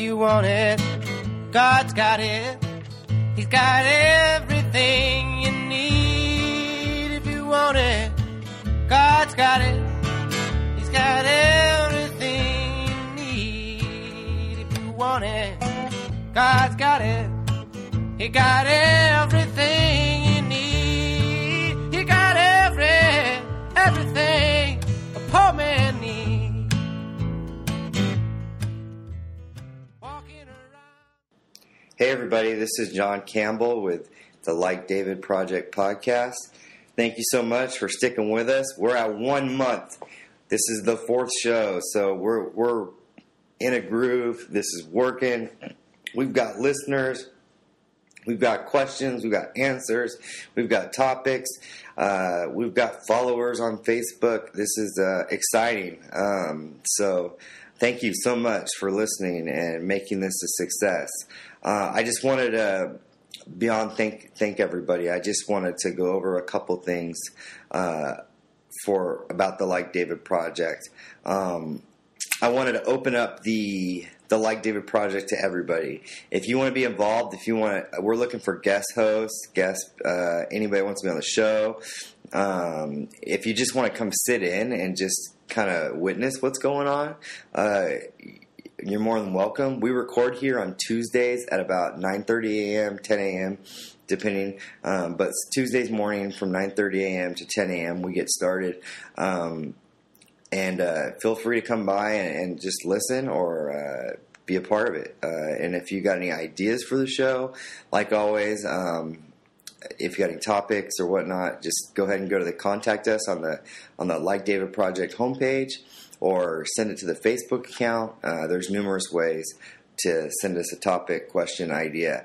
you want it. God's got it. He's got everything you need if you want it. God's got it. He's got everything you need if you want it. God's got it. He got everything Hey, everybody, this is John Campbell with the Like David Project podcast. Thank you so much for sticking with us. We're at one month. This is the fourth show, so we're, we're in a groove. This is working. We've got listeners. We've got questions. We've got answers. We've got topics. Uh, we've got followers on Facebook. This is uh, exciting. Um, so, thank you so much for listening and making this a success. Uh, I just wanted to beyond thank thank everybody. I just wanted to go over a couple things uh, for about the Like David project. Um, I wanted to open up the the Like David project to everybody. If you want to be involved, if you want, to, we're looking for guest hosts, guest uh, anybody wants to be on the show. Um, if you just want to come sit in and just kind of witness what's going on, uh, you're more than welcome. We record here on Tuesdays at about 9:30 a.m., 10 a.m., depending. Um, but Tuesdays morning from 9:30 a.m. to 10 a.m. we get started. Um, and uh, feel free to come by and, and just listen or uh, be a part of it. Uh, and if you got any ideas for the show, like always, um, if you got any topics or whatnot, just go ahead and go to the contact us on the on the Like David Project homepage, or send it to the Facebook account. Uh, there's numerous ways to send us a topic, question, idea.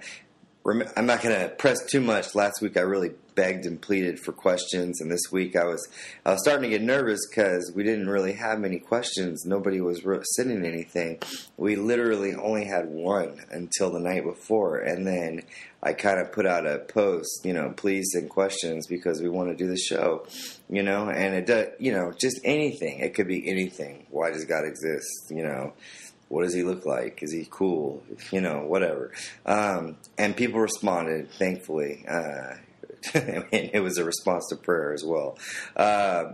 I'm not going to press too much. Last week I really begged and pleaded for questions, and this week I was I was starting to get nervous because we didn't really have many questions. Nobody was sending anything. We literally only had one until the night before, and then I kind of put out a post, you know, please send questions because we want to do the show, you know, and it does, you know, just anything. It could be anything. Why does God exist? You know what does he look like? Is he cool? You know, whatever. Um, and people responded, thankfully. Uh, it was a response to prayer as well. Uh,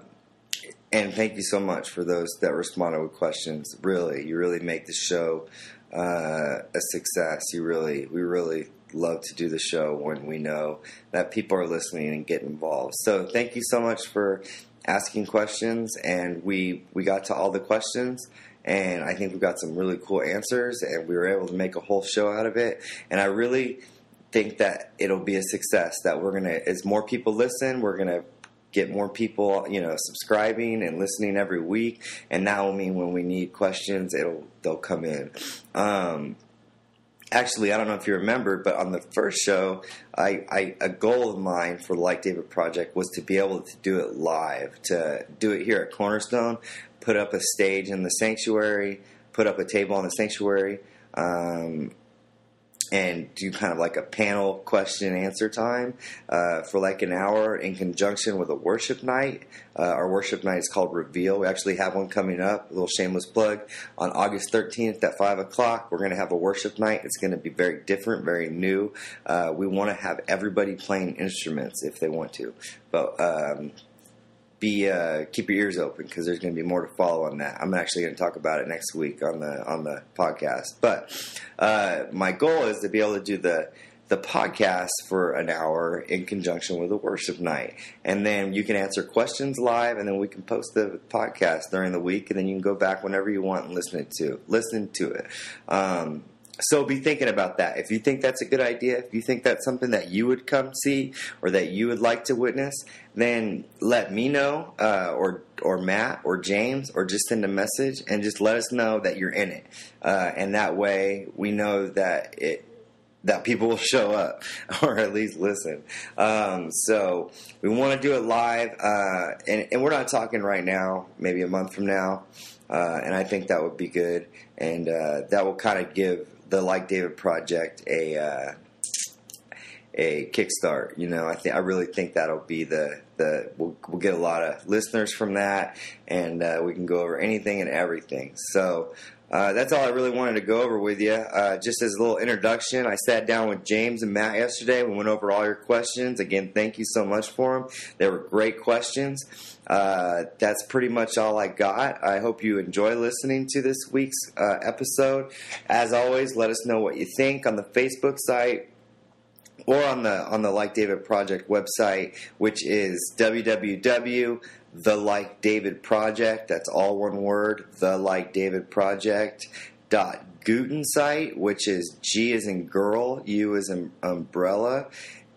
and thank you so much for those that responded with questions. Really, you really make the show uh, a success. You really, we really love to do the show when we know that people are listening and get involved. So thank you so much for asking questions, and we we got to all the questions and I think we got some really cool answers, and we were able to make a whole show out of it. And I really think that it'll be a success. That we're gonna, as more people listen, we're gonna get more people, you know, subscribing and listening every week, and that will mean when we need questions, it'll they'll come in. Um, actually, I don't know if you remember, but on the first show, I, I, a goal of mine for the Like David project was to be able to do it live, to do it here at Cornerstone, put up a stage in the sanctuary, put up a table in the sanctuary, um, and do kind of like a panel question and answer time uh, for like an hour in conjunction with a worship night. Uh, our worship night is called Reveal. We actually have one coming up, a little shameless plug, on August 13th at 5 o'clock. We're going to have a worship night. It's going to be very different, very new. Uh, we want to have everybody playing instruments if they want to. But um, be uh, keep your ears open because there's going to be more to follow on that. I'm actually going to talk about it next week on the on the podcast. But uh, my goal is to be able to do the the podcast for an hour in conjunction with a worship night, and then you can answer questions live, and then we can post the podcast during the week, and then you can go back whenever you want and listen to listen to it. Um, so be thinking about that. If you think that's a good idea, if you think that's something that you would come see or that you would like to witness, then let me know, uh, or or Matt or James, or just send a message and just let us know that you're in it. Uh, and that way, we know that it that people will show up or at least listen. Um, so we want to do it live, uh, and, and, we're not talking right now. Maybe a month from now. Uh, and I think that would be good, and uh, that will kind of give the Like David project a uh, a kickstart. You know, I think I really think that'll be the the we'll, we'll get a lot of listeners from that, and uh, we can go over anything and everything. So. Uh, that's all I really wanted to go over with you. Uh, just as a little introduction, I sat down with James and Matt yesterday. We went over all your questions. Again, thank you so much for them. They were great questions. Uh, that's pretty much all I got. I hope you enjoy listening to this week's uh, episode. As always, let us know what you think on the Facebook site or on the on the Like David Project website, which is www the Like David Project. That's all one word. The Like David Project. Dot Guten site, which is G as in girl, U as in umbrella,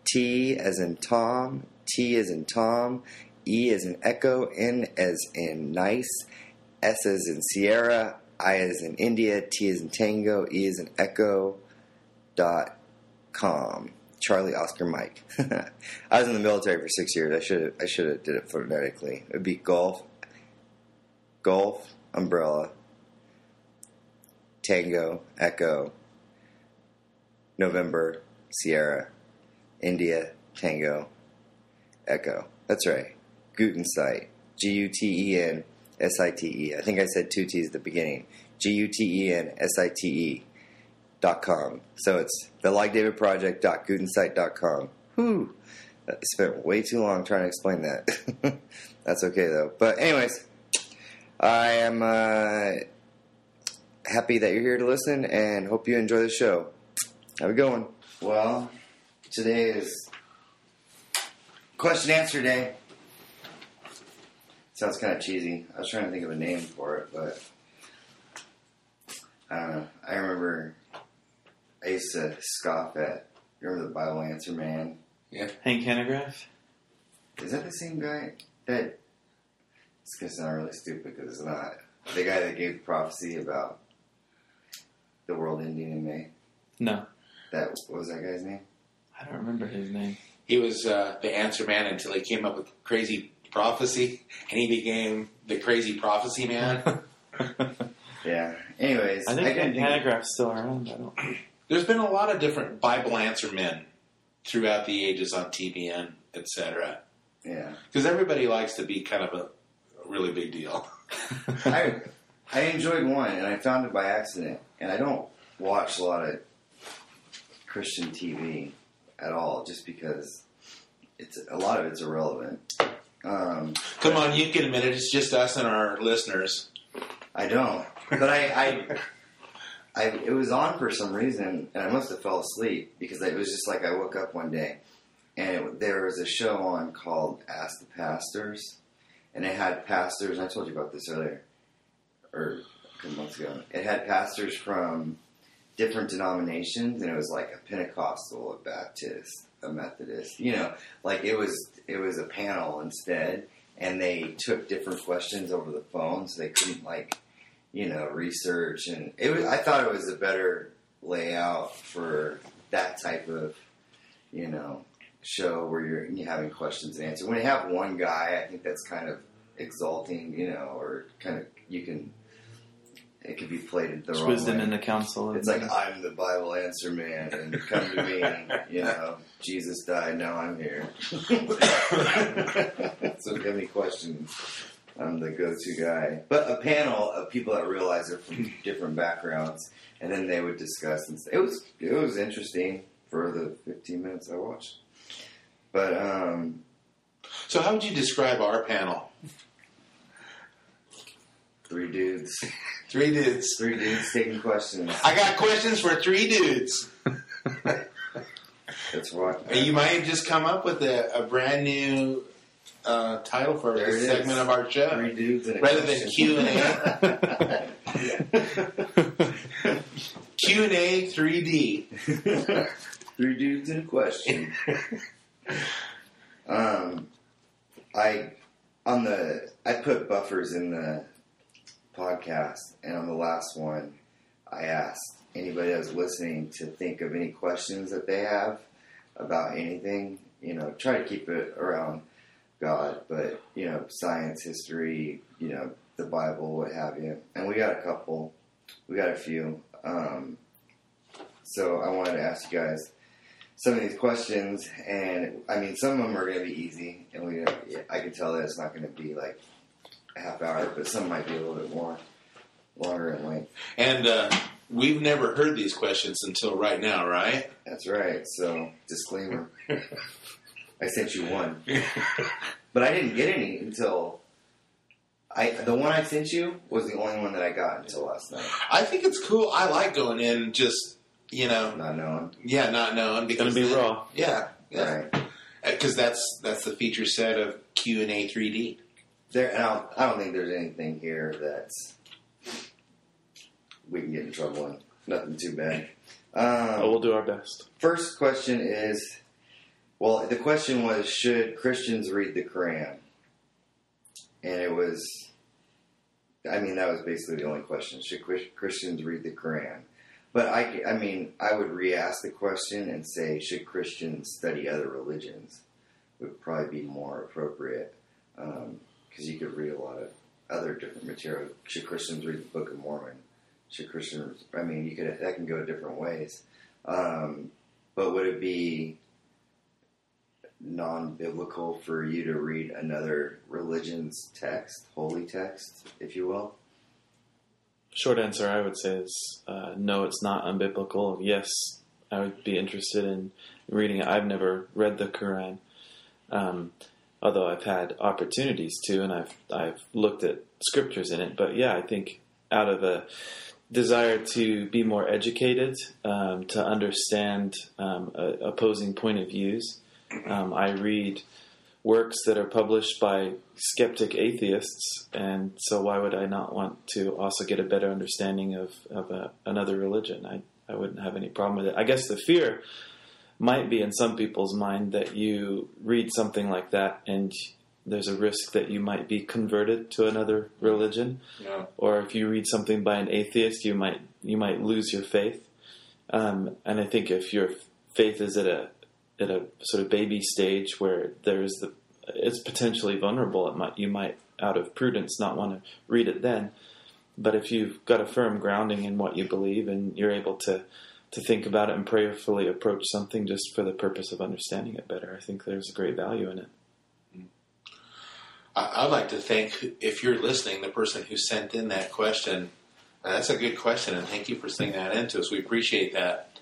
T as in Tom, T as in Tom, E as in echo, N as in nice, S as in Sierra, I as in India, T as in tango, E as in echo. Dot com. Charlie Oscar Mike. I was in the military for six years. I should I should have did it phonetically. It'd be golf, golf, umbrella, tango, echo, November, Sierra, India, tango, echo. That's right. Guten site. G U T E N S I T E. I think I said two T's at the beginning. G U T E N S I T E com. So it's the like David Project dot com. Whew. I spent way too long trying to explain that. That's okay though. But anyways, I am uh, happy that you're here to listen and hope you enjoy the show. Have a good one. Well, today is question answer day. Sounds kind of cheesy. I was trying to think of a name for it, but I don't know. I remember I used to scoff at. You remember the Bible Answer Man? Yeah. Hank Hanegraaff? Is that the same guy that? It's gonna sound really stupid because it's not. The guy that gave the prophecy about the world ending in May. No. That what was that guy's name? I don't remember his name. He was uh, the answer man until he came up with crazy prophecy, and he became the crazy prophecy man. Yeah. Anyways, I think couldn't Hank Hanegraaff's still around. I don't. There's been a lot of different Bible answer men throughout the ages on TBN, etc. Yeah. Because everybody likes to be kind of a, really big deal. I I enjoyed one, and I found it by accident. And I don't watch a lot of Christian TV at all, just because it's a lot of it's irrelevant. Um, Come on, you can admit it. It's just us and our listeners. I don't, but I, I, I, it was on for some reason, and I must have fell asleep because it was just like I woke up one day, and it, there was a show on called Ask the Pastors, and it had pastors. I told you about this earlier, or a couple months ago. It had pastors from different denominations, and it was like a Pentecostal, a Baptist, a Methodist. You know, like it was it was a panel instead, and they took different questions over the phone, so they couldn't like you know research, and it was. I thought it was a better layout for that type of you know show where you're, you're having questions and answers. When you have one guy, I think that's kind of exalting, you know, or kind of you can. It could be played the There's wrong wisdom way. in the council. It's like. I'm the Bible answer man, and come to me. You know, Jesus died. Now I'm here. so if you have any questions, I'm the go-to guy. But a panel of people that realize they're from different backgrounds, and then they would discuss. And it was it was interesting for the 15 minutes I watched. But um, So, how would you describe our panel? three dudes, Three dudes. three dudes taking questions. I got questions for three dudes. That's what. And you might have just come up with a, a brand new uh, title for There this is. segment of our show. Three dudes and a Rather than. Q and A, Q and A 3D. Three dudes in a question. um, I on the I put buffers in the podcast, and on the last one, I asked anybody that was listening to think of any questions that they have about anything. You know, try to keep it around God, but you know, science, history, you know, the Bible, what have you. And we got a couple. We got a few. Um, so I wanted to ask you guys some of these questions, and I mean, some of them are going to be easy, and we I can tell that it's not going to be like a half hour, but some might be a little bit more longer in length. And uh, we've never heard these questions until right now, right? That's right. So disclaimer, I sent you one, but I didn't get any until. I, the one I sent you was the only one that I got until last night. I think it's cool. I like going in just, you know, Not knowing, yeah, not knowing It's gonna because be raw. Yeah, yeah. right? Because that's that's the feature set of Q and A 3D. There, and I don't, I don't think there's anything here that's we can get in trouble in. Nothing too bad. Um, Oh, we'll do our best. First question is, well, the question was, should Christians read the Quran? And it was, I mean, that was basically the only question. Should Christians read the Quran? But I, I mean, I would re-ask the question and say, should Christians study other religions? Would probably be more appropriate because you could read a lot of other different material. Should Christians read the Book of Mormon? Should Christians? I mean, you could that can go different ways. Um, but would it be non-biblical for you to read another religion's text, holy text, if you will? Short answer, I would say, is uh, no. It's not unbiblical. Yes, I would be interested in reading it. I've never read the Quran, um, although I've had opportunities to, and I've I've looked at scriptures in it. But yeah, I think out of a desire to be more educated, um, to understand um, a, opposing point of views, um, I read works that are published by skeptic atheists, and so why would I not want to also get a better understanding of, of a, another religion? I, I wouldn't have any problem with it. I guess the fear might be in some people's mind that you read something like that and there's a risk that you might be converted to another religion Yeah. or if you read something by an atheist, you might you might lose your faith. Um, and I think if your faith is at a at a sort of baby stage where there's the it's potentially vulnerable, it might you might out of prudence not want to read it then. But if you've got a firm grounding in what you believe and you're able to to think about it and prayerfully approach something just for the purpose of understanding it better, I think there's a great value in it. Mm-hmm. I, I'd like to thank, if you're listening, the person who sent in that question. That's a good question, and thank you for sending that in to us. We appreciate that.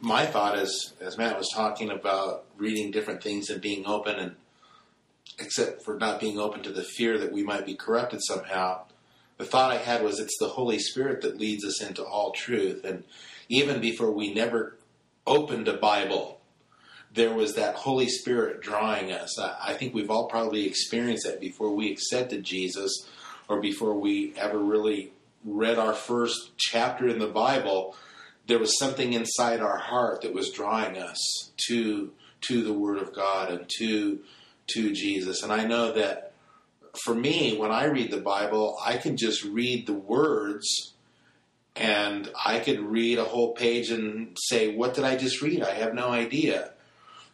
My thought is, as Matt was talking about reading different things and being open, and except for not being open to the fear that we might be corrupted somehow, the thought I had was it's the Holy Spirit that leads us into all truth. And even before we never opened a Bible, there was that Holy Spirit drawing us. I, I think we've all probably experienced that before we accepted Jesus or before we ever really read our first chapter in the Bible. There was something inside our heart that was drawing us to to the Word of God and to to Jesus. And I know that for me, when I read the Bible, I can just read the words and I could read a whole page and say, What did I just read? I have no idea.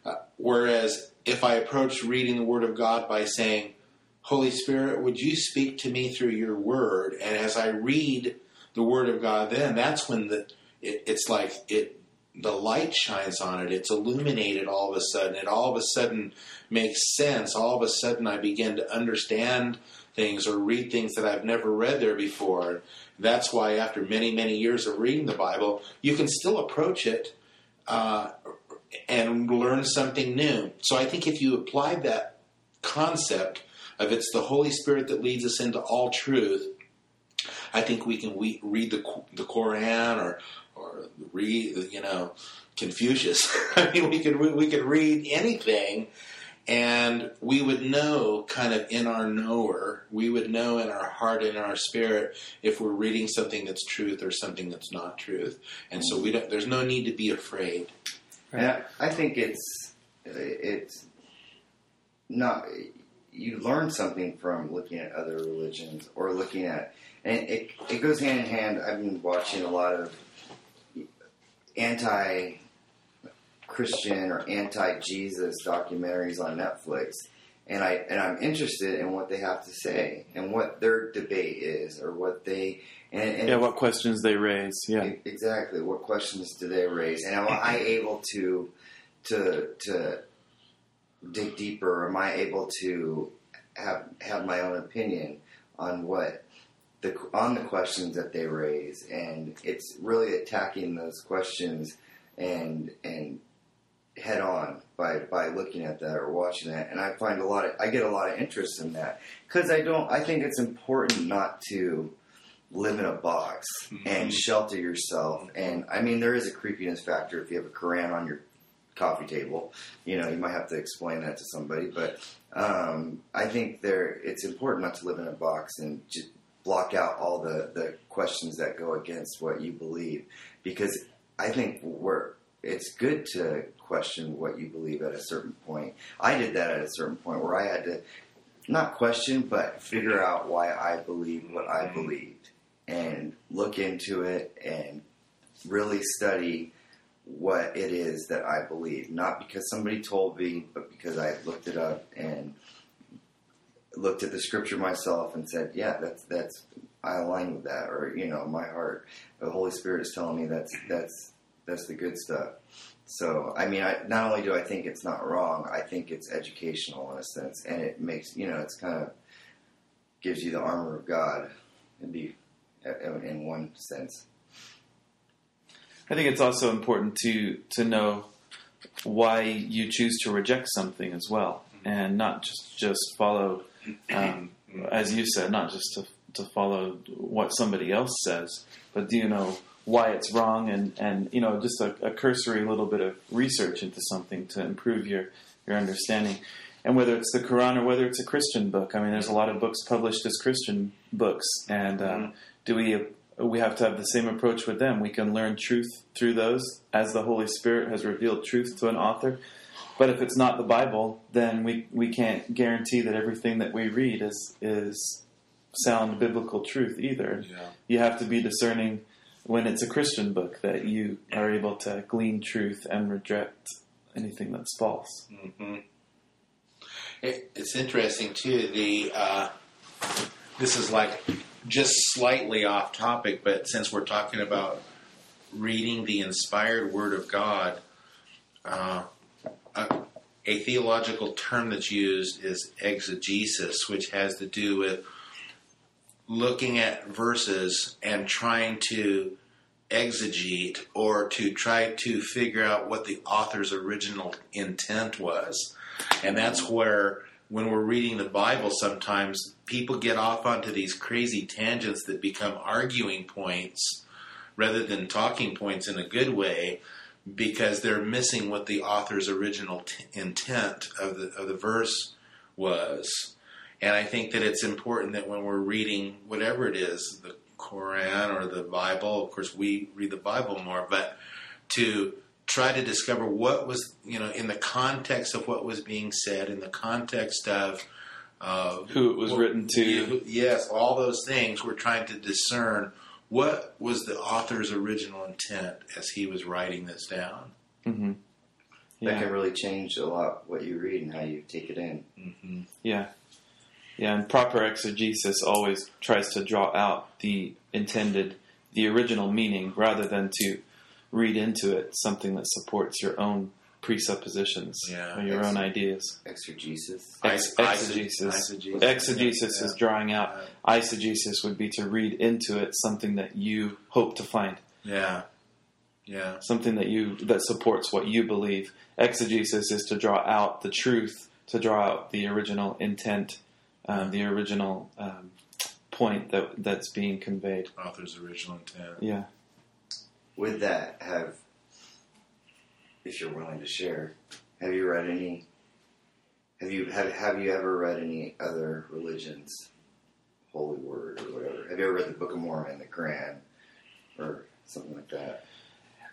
Uh, whereas if I approach reading the Word of God by saying, Holy Spirit, would you speak to me through your Word? And as I read the Word of God, then that's when the it, it's like it the light shines on it. It's illuminated all of a sudden. It all of a sudden makes sense. All of a sudden, I begin to understand things or read things that I've never read there before. That's why, after many, many years of reading the Bible, you can still approach it uh, and learn something new. So I think if you apply that concept of it's the Holy Spirit that leads us into all truth, I think we can we, read the the Quran or or read you know Confucius. I mean, we could we could read anything, and we would know kind of in our knower, we would know in our heart and in our spirit if we're reading something that's truth or something that's not truth. And so we don't. There's no need to be afraid. And I, I think it's it's not you learn something from looking at other religions or looking at and it it goes hand in hand. I've been watching a lot of anti Christian or anti Jesus documentaries on Netflix. And I and I'm interested in what they have to say and what their debate is or what they and, and Yeah, what questions they raise. Yeah. Exactly. What questions do they raise? And am I able to to to dig deeper? Am I able to have have my own opinion on what the on the questions that they raise? And it's really attacking those questions and and head on by by looking at that or watching that. And I find a lot of I get a lot of interest in that because I don't. I think it's important not to live in a box and shelter yourself. And I mean, there is a creepiness factor if you have a Quran on your coffee table. You know, you might have to explain that to somebody. But um, I think there it's important not to live in a box and just block out all the the questions that go against what you believe because I think we're it's good to question what you believe at a certain point. I did that at a certain point where I had to not question, but figure out why I believed what I mm-hmm. believed and look into it and really study what it is that I believe. Not because somebody told me, but because I looked it up and looked at the scripture myself and said, yeah, that's, that's, I align with that. Or, you know, my heart, the Holy Spirit is telling me that's, that's, that's the good stuff. So, I mean, I, not only do I think it's not wrong, I think it's educational in a sense, and it makes you know, it's kind of gives you the armor of God, and be uh, in one sense. I think it's also important to to know why you choose to reject something as well, mm-hmm. and not just just follow, um, as you said, not just to to follow what somebody else says, but do you know why it's wrong? And, and you know just a, a, cursory little bit of research into something to improve your your understanding. And whether it's the Quran or whether it's a Christian book I mean there's a lot of books published as Christian books and um, do we we have to have the same approach with them? We can learn truth through those? As the Holy Spirit has revealed truth to an author but if it's not the Bible then we, we can't guarantee that everything that we read is is sound biblical truth either Yeah. you have to be discerning when it's a Christian book that you are able to glean truth and reject anything that's false. hmm It, it's interesting too. The uh, this is like just slightly off topic, but since we're talking about reading the inspired Word of God, uh, a, a theological term that's used is exegesis, which has to do with looking at verses and trying to exegete or to try to figure out what the author's original intent was. And that's where, when we're reading the Bible, sometimes people get off onto these crazy tangents that become arguing points rather than talking points in a good way because they're missing what the author's original t- intent of the, of the verse was. And I think that it's important that when we're reading whatever it is, the Quran or the Bible, of course we read the Bible more, but to try to discover what was, you know, in the context of what was being said, in the context of uh, Who it was written to. yeah, yes, all those things. We're trying to discern what was the author's original intent as he was writing this down. Mm-hmm. That can really change a lot what you read and how you take it in. Mm-hmm. yeah, yeah. And proper exegesis always tries to draw out the intended, the original meaning, rather than to read into it something that supports your own presuppositions Yeah, or your ex- own ideas. Exegesis. Ex- exegesis. Eisegesis. Exegesis is Yeah. drawing out. Eisegesis would be to read into it something that you hope to find. Yeah, yeah, something that you that supports what you believe. Exegesis is to draw out the truth, to draw out the original intent, um, the original um, point that that's being conveyed. author's original intent. Yeah. With that, have, if you're willing to share, have you read any? Have you have have you ever read any other religions, holy word or whatever? Have you ever read the Book of Mormon, the Quran, or something like that?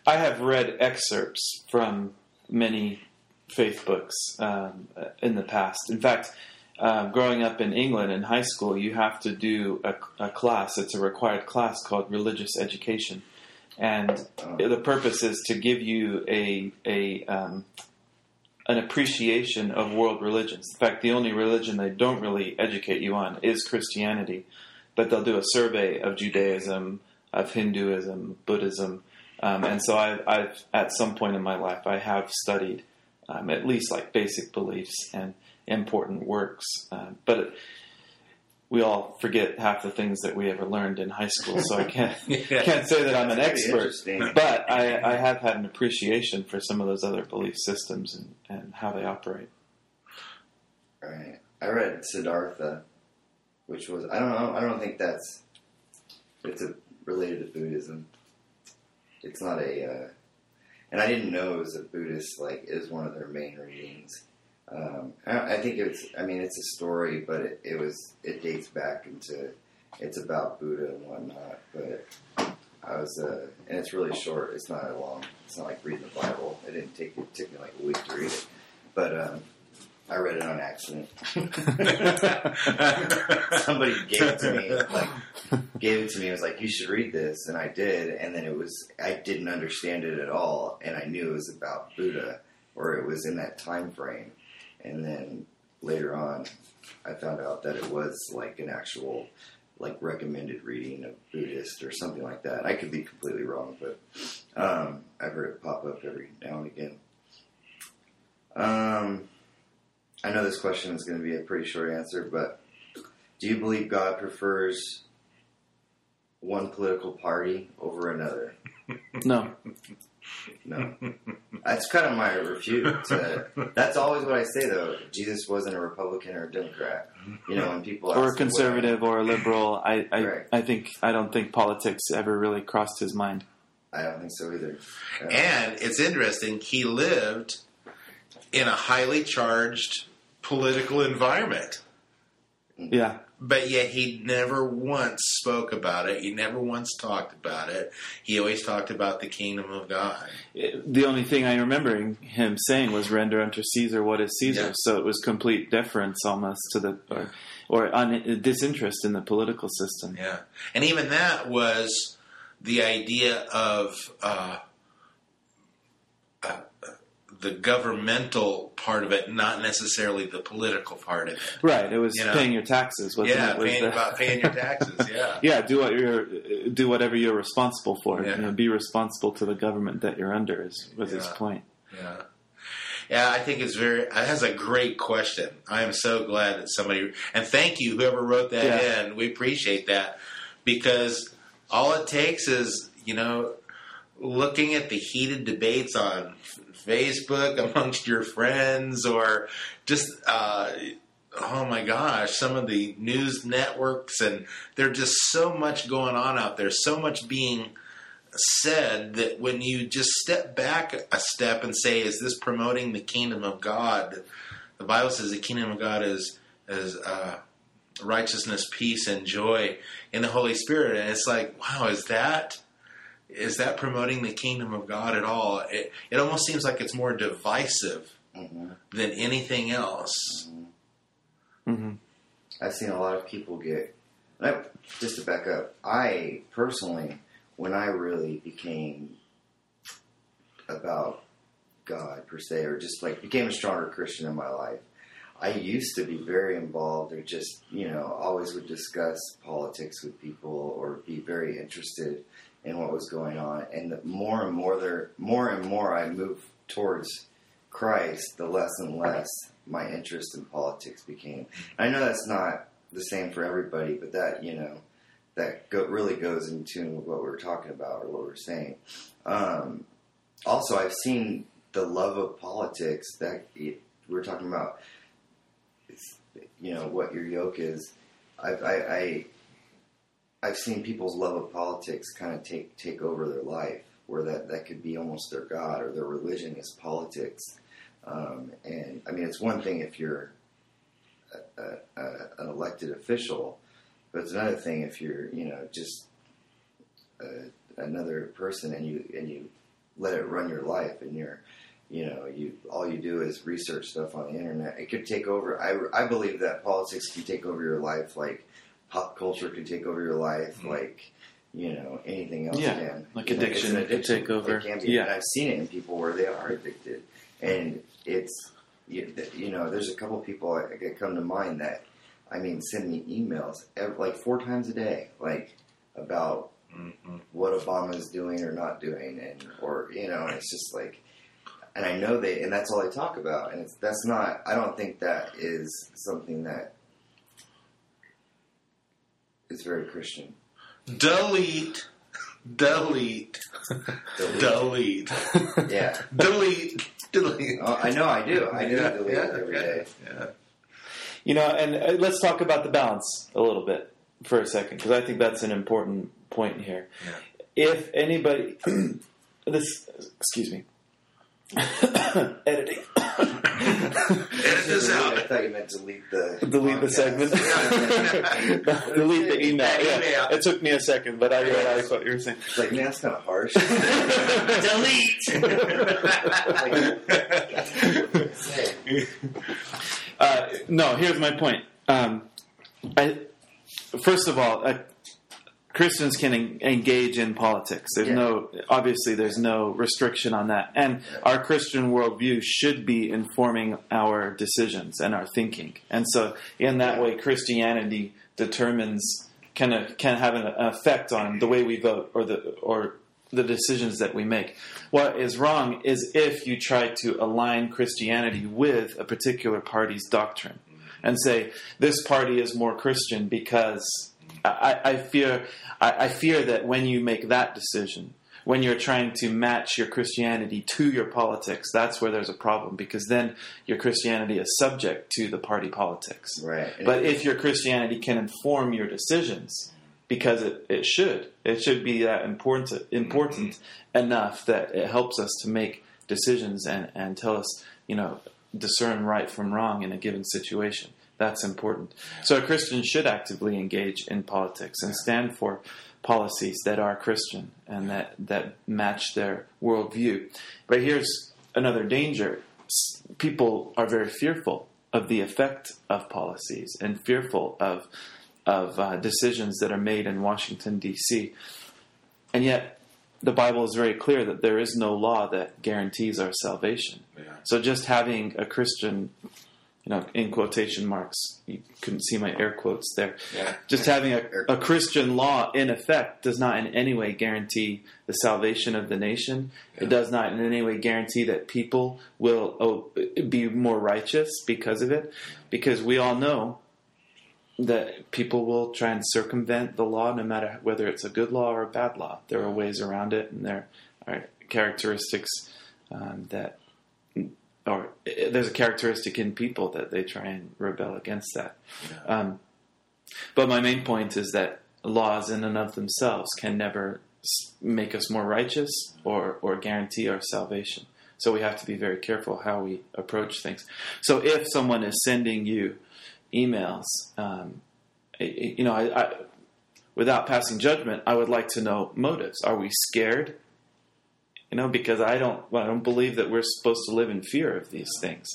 I have read excerpts from many faith books um, in the past. In fact, uh, growing up in England in high school, you have to do a, a class. It's a required class called religious education, and Oh. the purpose is to give you a a um, an appreciation of world religions. In fact, the only religion they don't really educate you on is Christianity, but they'll do a survey of Judaism, of Hinduism, Buddhism, um, and so I've, I've at some point in my life I have studied um, at least like basic beliefs and important works. Uh, but we all forget half the things that we ever learned in high school, so I can't Yeah. can't say that I'm an expert. But I, I have had an appreciation for some of those other belief systems and, and how they operate. Right. I read Siddhartha, which was I don't know. I don't think that's it's a, related to Buddhism. It's not a, uh, and I didn't know it was a Buddhist. Like, is one of their main readings. Um, I, I think it's. I mean, it's a story, but it, it was. It dates back into. It's about Buddha and whatnot, but I was, uh, and it's really short. It's not a long. It's not like reading the Bible. It didn't take it took me like a week to read it, but um, I read it on accident. Somebody gave it to me, like gave it to me. I was like, "You should read this," and I did. And then it was I didn't understand it at all, and I knew it was about Buddha, or it was in that time frame. And then later on, I found out that it was like an actual like recommended reading of Buddhist or something like that. I could be completely wrong, but um, I've heard it pop up every now and again. Um, I know this question is going to be a pretty short answer, but do you believe God prefers one political party over another? No, No. That's kind of my refute. To, that's always what I say, though. Jesus wasn't a Republican or a Democrat. You know, when people ask or me a conservative or a liberal. I I, Right. I think I don't think politics ever really crossed his mind. I don't think so either. Uh, And it's interesting, he lived in a highly charged political environment. Yeah, But yet he never once spoke about it. He never once talked about it. He always talked about the kingdom of God. The only thing I remember him saying was "Render unto Caesar what is Caesar." Yeah. So it was complete deference almost to the or, or un, disinterest in the political system. Yeah. And even that was the idea of uh, the governmental part of it, not necessarily the political part of it. Right. It was You know? paying your taxes. Wasn't yeah, it? Was paying, the- about paying your taxes. Yeah. yeah, do what you're do whatever you're responsible for. Yeah. You know, be responsible to the government that you're under. Is was his point. Yeah. Yeah, I think it's very. That's a great question. I am so glad that somebody and thank you whoever wrote that Yeah. in. We appreciate that because all it takes is you know looking at the heated debates on Facebook amongst your friends or just. Uh, Oh my gosh, some of the news networks, and there's just so much going on out there, so much being said that when you just step back a step and say, "Is this promoting the kingdom of God?" The Bible says the kingdom of God is is uh, righteousness, peace, and joy in the Holy Spirit, and it's like, wow, is that is that promoting the kingdom of God at all? It it almost seems like it's more divisive mhm. than anything else. hmm I've seen a lot of people get. I, just to back up, I personally, when I really became about God per se, or just like became a stronger Christian in my life, I used to be very involved, or just you know always would discuss politics with people, or be very interested in what was going on. And the more and more there, more and more I moved towards Christ, the less and less my interest in politics became. I know that's not the same for everybody, but that you know that go, really goes in tune with what we were talking about or what we are saying. Um, also, I've seen the love of politics that it, we're talking about. You know what your yoke is. I've, I, I I've seen people's love of politics kind of take take over their life, where that that could be almost their god or their religion is politics. Um, and I mean, it's one thing if you're a, a, a, an elected official, but it's another thing if you're, you know, just another person and you and you let it run your life and you're, you know, you all you do is research stuff on the internet. It could take over. I I believe that politics can take over your life, like pop culture can take over your life, Mhm. like. You know anything else Yeah, can like You know, addiction an could take over. It can be. Yeah. And I've seen it in people where they are addicted, and it's you, know, there's a couple people that come to mind that, I mean, send me emails ev like four times a day, like about Mhm. what Obama is doing or not doing, and or you know, and it's just like, and I know they, and that's all they talk about. And it's, that's not. I don't think that is something that is very Christian. Delete. Delete. Delete. Delete. Yeah, Delete. Delete. oh, I know. I do. I do Yeah, delete yeah, every okay. day. Yeah. You know, and uh, let's talk about the balance a little bit for a second, because I think that's an important point here. If anybody, this, excuse me, editing, Edit this out. I thought you meant delete the delete the podcast. segment, delete the email. Yeah, email. it took me a second, but I realized what you were saying. It's like, man, that's kind of harsh. Delete. Uh, no, here's my point. Um, I, first of all, uh, Christians can en- engage in politics. There's Yeah. no, obviously, there's no restriction on that, and our Christian worldview should be informing our decisions and our thinking. And so, in that way, Christianity determines can uh, can have an effect on the way we vote or the or the decisions that we make. What is wrong is if you try to align Christianity with a particular party's doctrine and say this party is more Christian because I, I fear I, I fear that when you make that decision, when you're trying to match your Christianity to your politics, that's where there's a problem because then your Christianity is subject to the party politics. right. But if your Christianity can inform your decisions, because it, it should, it should be that important important enough that it helps us to make decisions and, and tell us, you know, discern right from wrong in a given situation. That's important. So a Christian should actively engage in politics and stand for policies that are Christian and that, that match their worldview. But here's another danger. People are very fearful of the effect of policies and fearful of of uh, decisions that are made in Washington D.C. And yet, the Bible is very clear that there is no law that guarantees our salvation. Yeah. So, just having a Christian, you know, in quotation marks, you couldn't see my air quotes there. Yeah. Just having a, a Christian law in effect does not in any way guarantee the salvation of the nation. It does not in any way guarantee that people will oh, be more righteous because of it. Because we all know that people will try and circumvent the law no matter whether it's a good law or a bad law. There are ways around it, and there are characteristics um, that, or there's a characteristic in people that they try and rebel against that. Um, but my main point is that laws in and of themselves can never make us more righteous or, or guarantee our salvation. So we have to be very careful how we approach things. So if someone is sending you emails, um, you know, I, I, without passing judgment, I would like to know motives. Are we scared? You know, because I don't, well, I don't believe that we're supposed to live in fear of these things.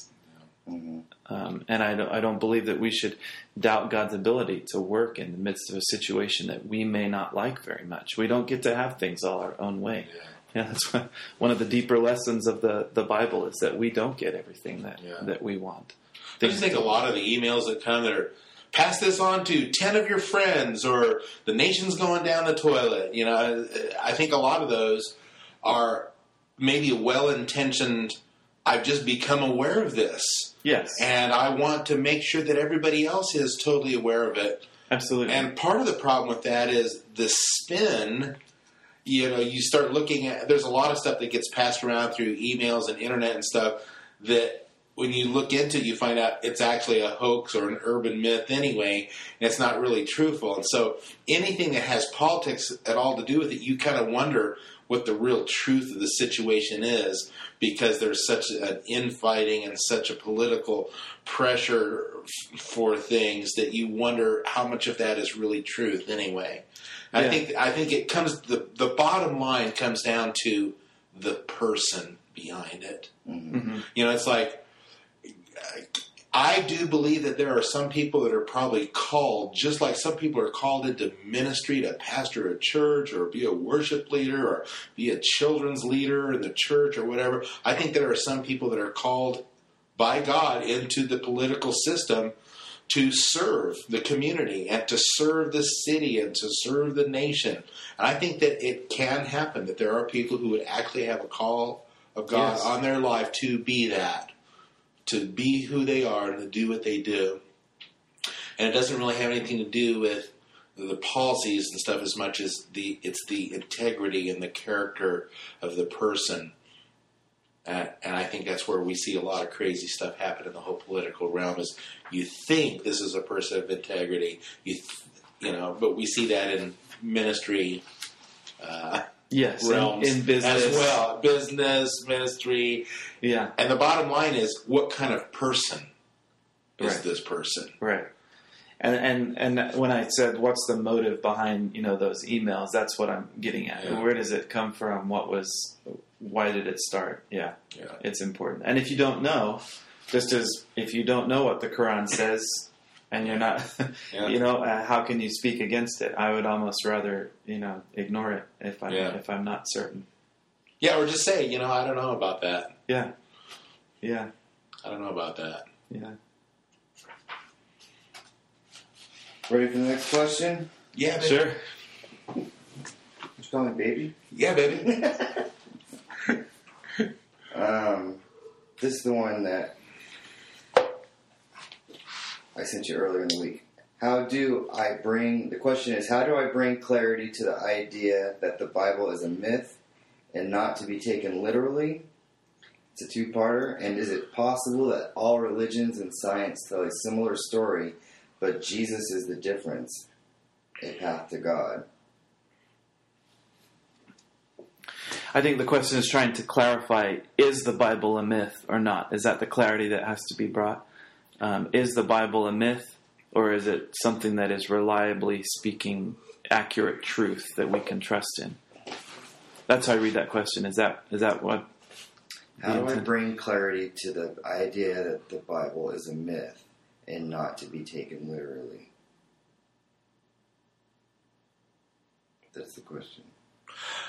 Mhm. Um, and I don't, I don't believe that we should doubt God's ability to work in the midst of a situation that we may not like very much. We don't get to have things all our own way. Yeah, that's one- one of the deeper lessons of the, the Bible is that we don't get everything that Yeah. that we want. I just think a lot of the emails that come that are pass this on to 10 of your friends or the nation's going down the toilet. You know, I think a lot of those are maybe well intentioned, I've just become aware of this. Yes, And I want to make sure that everybody else is totally aware of it. absolutely. And part of the problem with that is the spin. You know, you start looking at. There's a lot of stuff that gets passed around through emails and internet and stuff that, when you look into, it, you find out it's actually a hoax or an urban myth anyway, and it's not really truthful. And so, anything that has politics at all to do with it, you kind of wonder what the real truth of the situation is because there's such an infighting and such a political pressure f- for things that you wonder how much of that is really truth anyway. I think I think it comes the the bottom line comes down to the person behind it. Mhm. You know, it's like I do believe that there are some people that are probably called, just like some people are called into ministry to pastor a church or be a worship leader or be a children's leader in the church or whatever. I think there are some people that are called by God into the political system to serve the community and to serve the city and to serve the nation. And I think that it can happen that there are people who would actually have a call of God Yes. on their life to be that, to be who they are, and to do what they do. And it doesn't really have anything to do with the policies and stuff as much as the it's the integrity and the character of the person. Uh, and I think that's where we see a lot of crazy stuff happen in the whole political realm. Is you think this is a person of integrity, you th- you know, but we see that in ministry uh, Yes, in, in business as well, business, ministry, Yeah, and the bottom line is, what kind of person is Right. this person? right. And and and when I said what's the motive behind you know those emails, that's what I'm getting at. Yeah. Where does it come from? What was? Why did it start? Yeah, Yeah. it's important. And if you don't know, just as if you don't know what the Quran says, and you're not, Yeah. you know, uh, how can you speak against it? I would almost rather you know ignore it if I'm Yeah. if I'm not certain. Yeah, or just say, you know, I don't know about that. Yeah, yeah, I don't know about that. yeah. Ready for the next question? Yeah, baby. Sure. You call me baby? Yeah, baby. Um, this is the one that I sent you earlier in the week. How do I bring, the question is, how do I bring clarity to the idea that the Bible is a myth and not to be taken literally? It's a two parter. And is it possible that all religions and science tell a similar story, but Jesus is the difference? A path to God. I think the question is trying to clarify: Is the Bible a myth or not? Is that the clarity that has to be brought? Um, is the Bible a myth, or is it something that is reliably speaking accurate truth that we can trust in? That's how I read that question. Is that is that what? How do I bring clarity to the idea that the Bible is a myth and not to be taken literally? That's the question.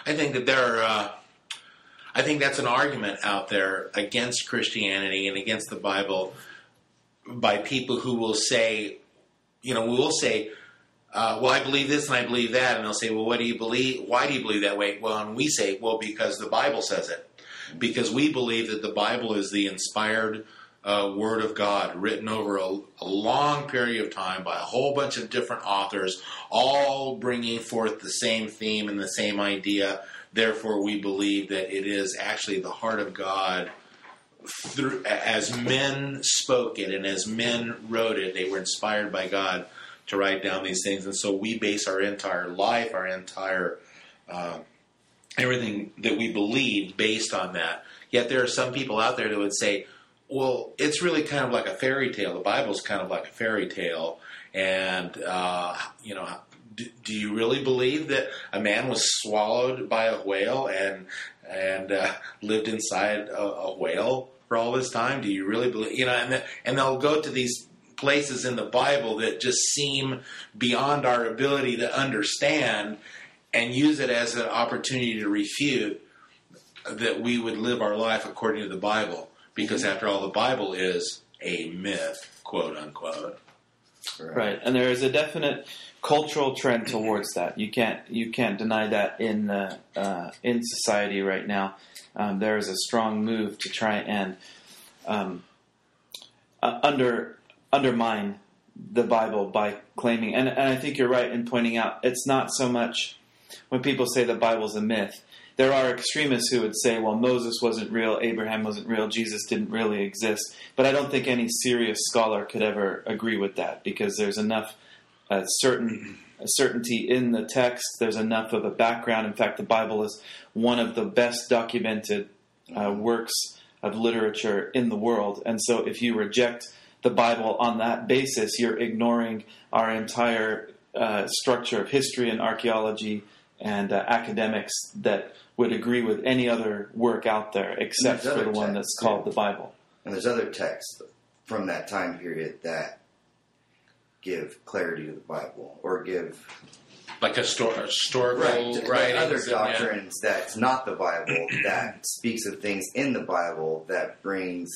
I think that there are. Uh, I think that's an argument out there against Christianity and against the Bible by people who will say, you know, we will say, uh, "Well, I believe this and I believe that," and they'll say, "Well, what do you believe? Why do you believe that way?" Well, and we say, "Well, because the Bible says it." Because we believe that the Bible is the inspired uh, Word of God, written over a, a long period of time by a whole bunch of different authors, all bringing forth the same theme and the same idea. Therefore, we believe that it is actually the heart of God. Through, as men spoke it and as men wrote it, they were inspired by God to write down these things, and so we base our entire life, our entire uh, everything that we believe based on that. Yet there are some people out there that would say, well, it's really kind of like a fairy tale. The Bible's kind of like a fairy tale. And, uh, you know, do, do you really believe that a man was swallowed by a whale and, and uh, lived inside a, a whale for all this time? Do you really believe, you know, and, the, and they'll go to these places in the Bible that just seem beyond our ability to understand and use it as an opportunity to refute that we would live our life according to the Bible. Because mm-hmm. after all, the Bible is a myth, quote unquote. Right, and there is a definite cultural trend towards that. You can't you can't deny that in uh, uh, in society right now. Um, there is a strong move to try and um, uh, under undermine the Bible by claiming, and, and I think you're right in pointing out it's not so much when people say the Bible's a myth. There are extremists who would say, well, Moses wasn't real, Abraham wasn't real, Jesus didn't really exist. But I don't think any serious scholar could ever agree with that because there's enough uh, certain certainty in the text. There's enough of a background. In fact, the Bible is one of the best documented uh, works of literature in the world. And so, if you reject the Bible on that basis, you're ignoring our entire uh, structure of history and archaeology and uh, academics that would agree with any other work out there except for the other one that's called too. the Bible. And there's other texts from that time period that give clarity to the Bible or give Like histor- historical right, writings. other and, yeah. doctrines that's not the Bible that speaks of things in the Bible that brings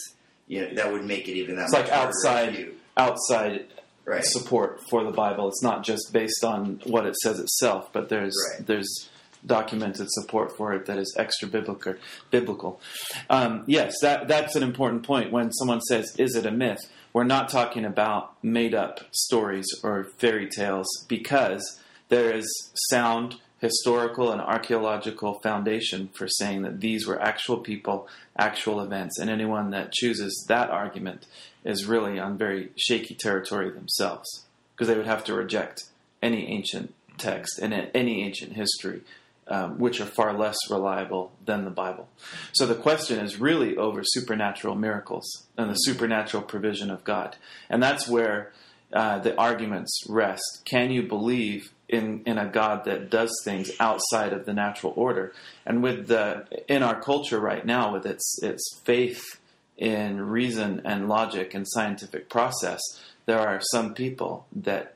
you know that would make it even that It's much like outside refute. outside right support for the Bible. It's not just based on what it says itself, but there's Right. there's documented support for it that is extra biblical. Biblical, um, yes, that that's an important point. When someone says, "Is it a myth?" We're not talking about made up stories or fairy tales because there is sound historical and archaeological foundation for saying that these were actual people, actual events, and anyone that chooses that argument is really on very shaky territory themselves because they would have to reject any ancient text and any ancient history. Um, which are far less reliable than the Bible. So the question is really over supernatural miracles and the supernatural provision of God. And that's where uh, the arguments rest. Can you believe in in a God that does things outside of the natural order. And with the in our culture right now, with its its faith in reason and logic and scientific process, there are some people that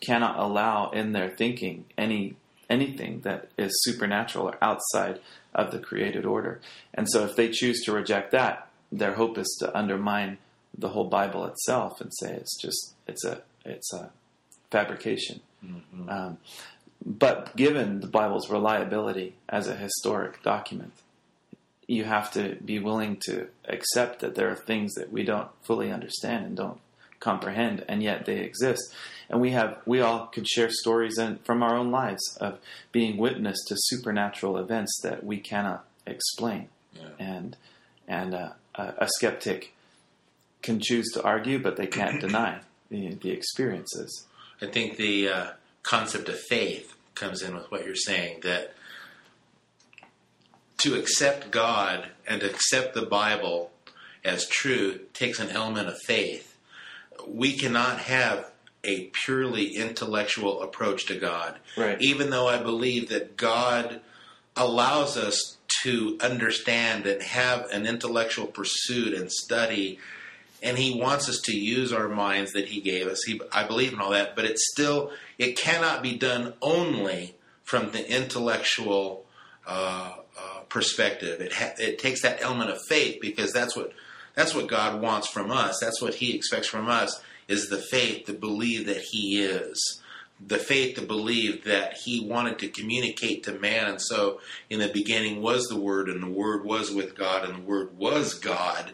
cannot allow in their thinking any anything that is supernatural or outside of the created order. And so if they choose to reject that, their hope is to undermine the whole Bible itself and say it's just it's a it's a fabrication. Mm-hmm. Um, but given the Bible's reliability as a historic document, you have to be willing to accept that there are things that we don't fully understand and don't comprehend, and yet they exist. And we have we all could share stories in, from our own lives of being witness to supernatural events that we cannot explain, yeah. and and uh, a skeptic can choose to argue, but they can't deny the, the experiences. I think the uh, concept of faith comes in with what you're saying that to accept God and accept the Bible as true takes an element of faith. We cannot have a purely intellectual approach to God. Right. Even though I believe that God allows us to understand and have an intellectual pursuit and study and he wants us to use our minds that he gave us. He, I believe in all that, but it's still it cannot be done only from the intellectual uh, uh, perspective. It ha- it takes that element of faith because that's what that's what God wants from us. That's what He expects from us is the faith to believe that He is. The faith to believe that he wanted to communicate to man, and so in the beginning was the Word, and the Word was with God, and the Word was God,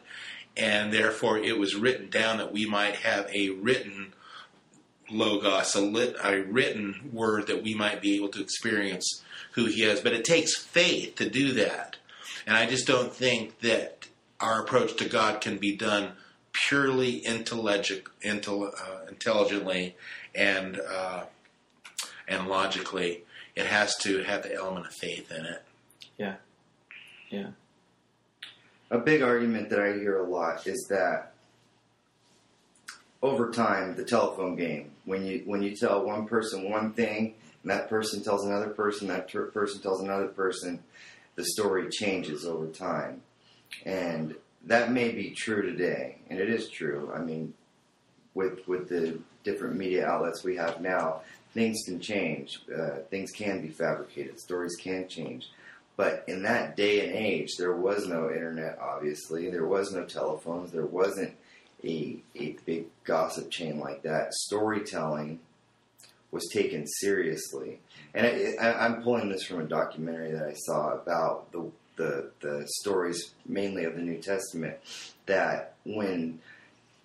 and therefore it was written down that we might have a written logos, a, lit, a written word that we might be able to experience who he is. But it takes faith to do that. And I just don't think that our approach to God can be done purely intellig- intel- uh, intelligently and uh, and logically. It has to have the element of faith in it. Yeah. Yeah a big argument that I hear a lot is that over time, the telephone game, when you when you tell one person one thing, and that person tells another person, that ter- person tells another person, the story changes over time, and that may be true today, and it is true. I mean, with with the different media outlets we have now, things can change. Uh, things can be fabricated. Stories can change. But in that day and age, there was no internet, obviously. There was no telephones. There wasn't a, a big gossip chain like that. Storytelling was taken seriously. And I, am pulling this from a documentary that I saw about the, the, the stories, mainly of the New Testament, that when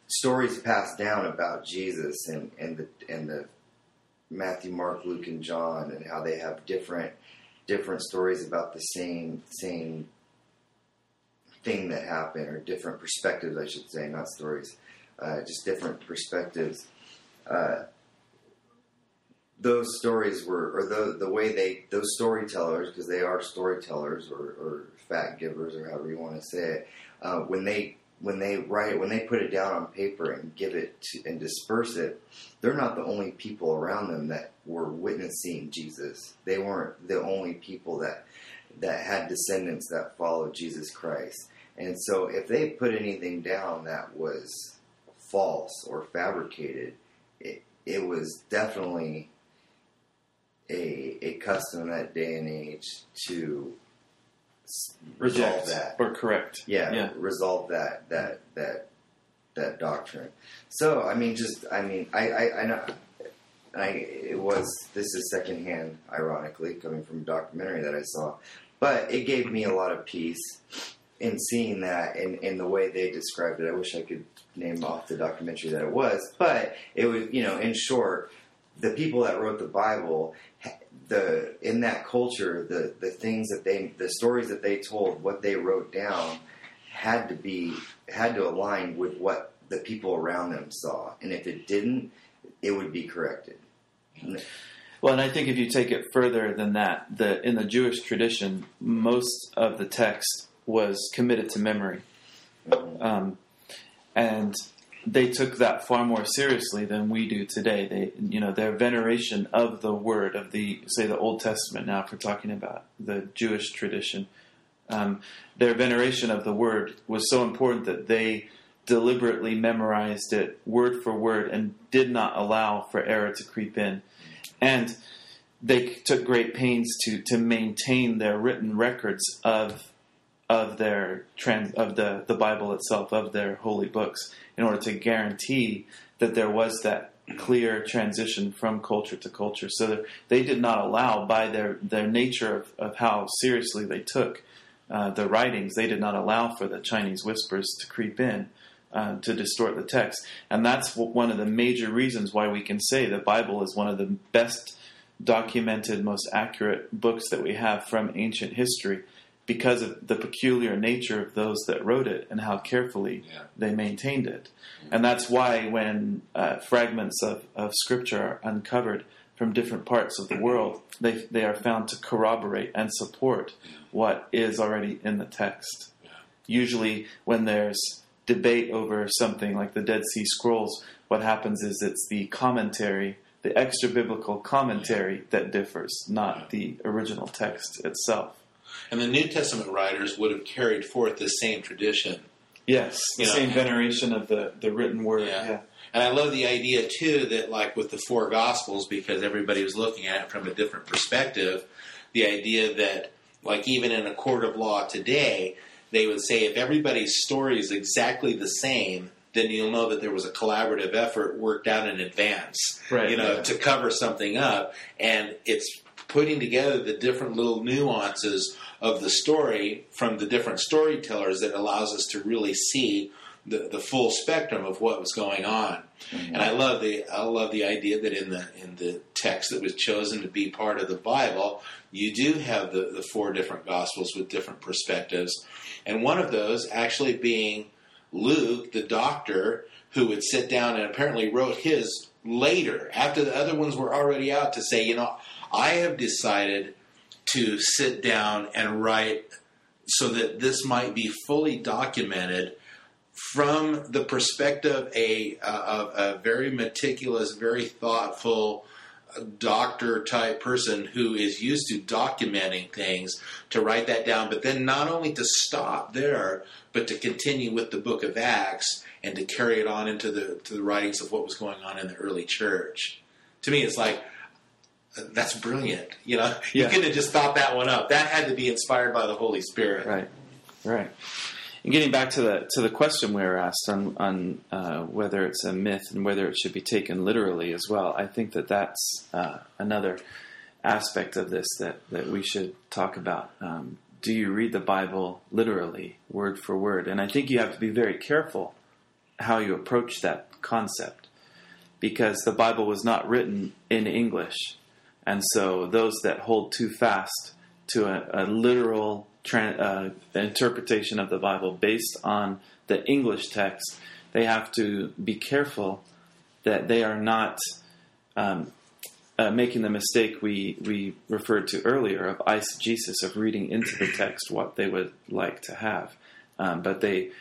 stories passed down about Jesus and, and the and the Matthew, Mark, Luke, and John, and how they have different different stories about the same same thing that happened, or different perspectives, I should say, not stories, uh, just different perspectives. Uh, those stories were, or the the way they, those storytellers, because they are storytellers or, or fact givers, or however you want to say it, uh, when they when they write when they put it down on paper and give it to, and disperse it, they're not the only people around them that were witnessing Jesus. They weren't the only people that that had descendants that followed Jesus Christ. And so if they put anything down that was false or fabricated, it, it was definitely a, a custom in that day and age to resolve that or correct. Yeah, yeah, resolve that that that that doctrine. So I mean, just I mean, I I, I know I it was this is secondhand, ironically, coming from a documentary that I saw, but it gave me a lot of peace in seeing that and in the way they described it. I wish I could name off the documentary that it was, but it was you know in short, the people that wrote the Bible. The in that culture, the the things that they, the stories that they told, what they wrote down, had to be had to align with what the people around them saw, and if it didn't, it would be corrected. Well, and I think if you take it further than that, the in the Jewish tradition, most of the text was committed to memory, um, and they took that far more seriously than we do today. They, you know, their veneration of the word of the, say, the Old Testament. Now, if we're talking about the Jewish tradition, um, their veneration of the word was so important that they deliberately memorized it word for word and did not allow for error to creep in. And they took great pains to to maintain their written records of of their trans of the the Bible itself of their holy books in order to guarantee that there was that clear transition from culture to culture. So they did not allow, by their their nature of, of how seriously they took uh, the writings, they did not allow for the Chinese whispers to creep in. Uh, to distort the text, and that's one of the major reasons why we can say the Bible is one of the best documented, most accurate books that we have from ancient history because of the peculiar nature of those that wrote it and how carefully Yeah. they maintained it. And that's why when uh, fragments of, of scripture are uncovered from different parts of the world, they, they are found to corroborate and support what is already in the text. Usually, when there's debate over something like the Dead Sea Scrolls, what happens is it's the commentary, the extra biblical commentary that differs, not the original text itself. And the New Testament writers would have carried forth the same tradition. Yes, the You know, same veneration of the, the written word. Yeah. Yeah. And I love the idea too that like with the four gospels, because everybody was looking at it from a different perspective, the idea that like even in a court of law today, they would say if everybody's story is exactly the same, then you'll know that there was a collaborative effort worked out in advance. Right, You know, yeah. to cover something up. And it's putting together the different little nuances of the story from the different storytellers that allows us to really see the, the full spectrum of what was going on. Mm-hmm. And I love the I love the idea that in the in the text that was chosen to be part of the Bible, you do have the, the four different gospels with different perspectives. And one of those actually being Luke, the doctor, who would sit down and apparently wrote his later, after the other ones were already out, to say, you know, I have decided to sit down and write so that this might be fully documented from the perspective a, of a very meticulous, very thoughtful doctor type person who is used to documenting things to write that down, but then not only to stop there, but to continue with the book of Acts and to carry it on into the to the writings of what was going on in the early church. To me, it's like that's brilliant. You know, you couldn't have just thought that one up. That had to be inspired by the Holy Spirit. Right, right. And getting back to the to the question we were asked on on uh, whether it's a myth and whether it should be taken literally as well, I think that that's uh, another aspect of this that that we should talk about. Um, do you read the Bible literally, word for word? And I think you have to be very careful how you approach that concept because the Bible was not written in English. And so those that hold too fast to a, a literal uh, interpretation of the Bible based on the English text, they have to be careful that they are not um, uh, making the mistake we, we referred to earlier of eisegesis, of reading into the text what they would like to have. Um, but they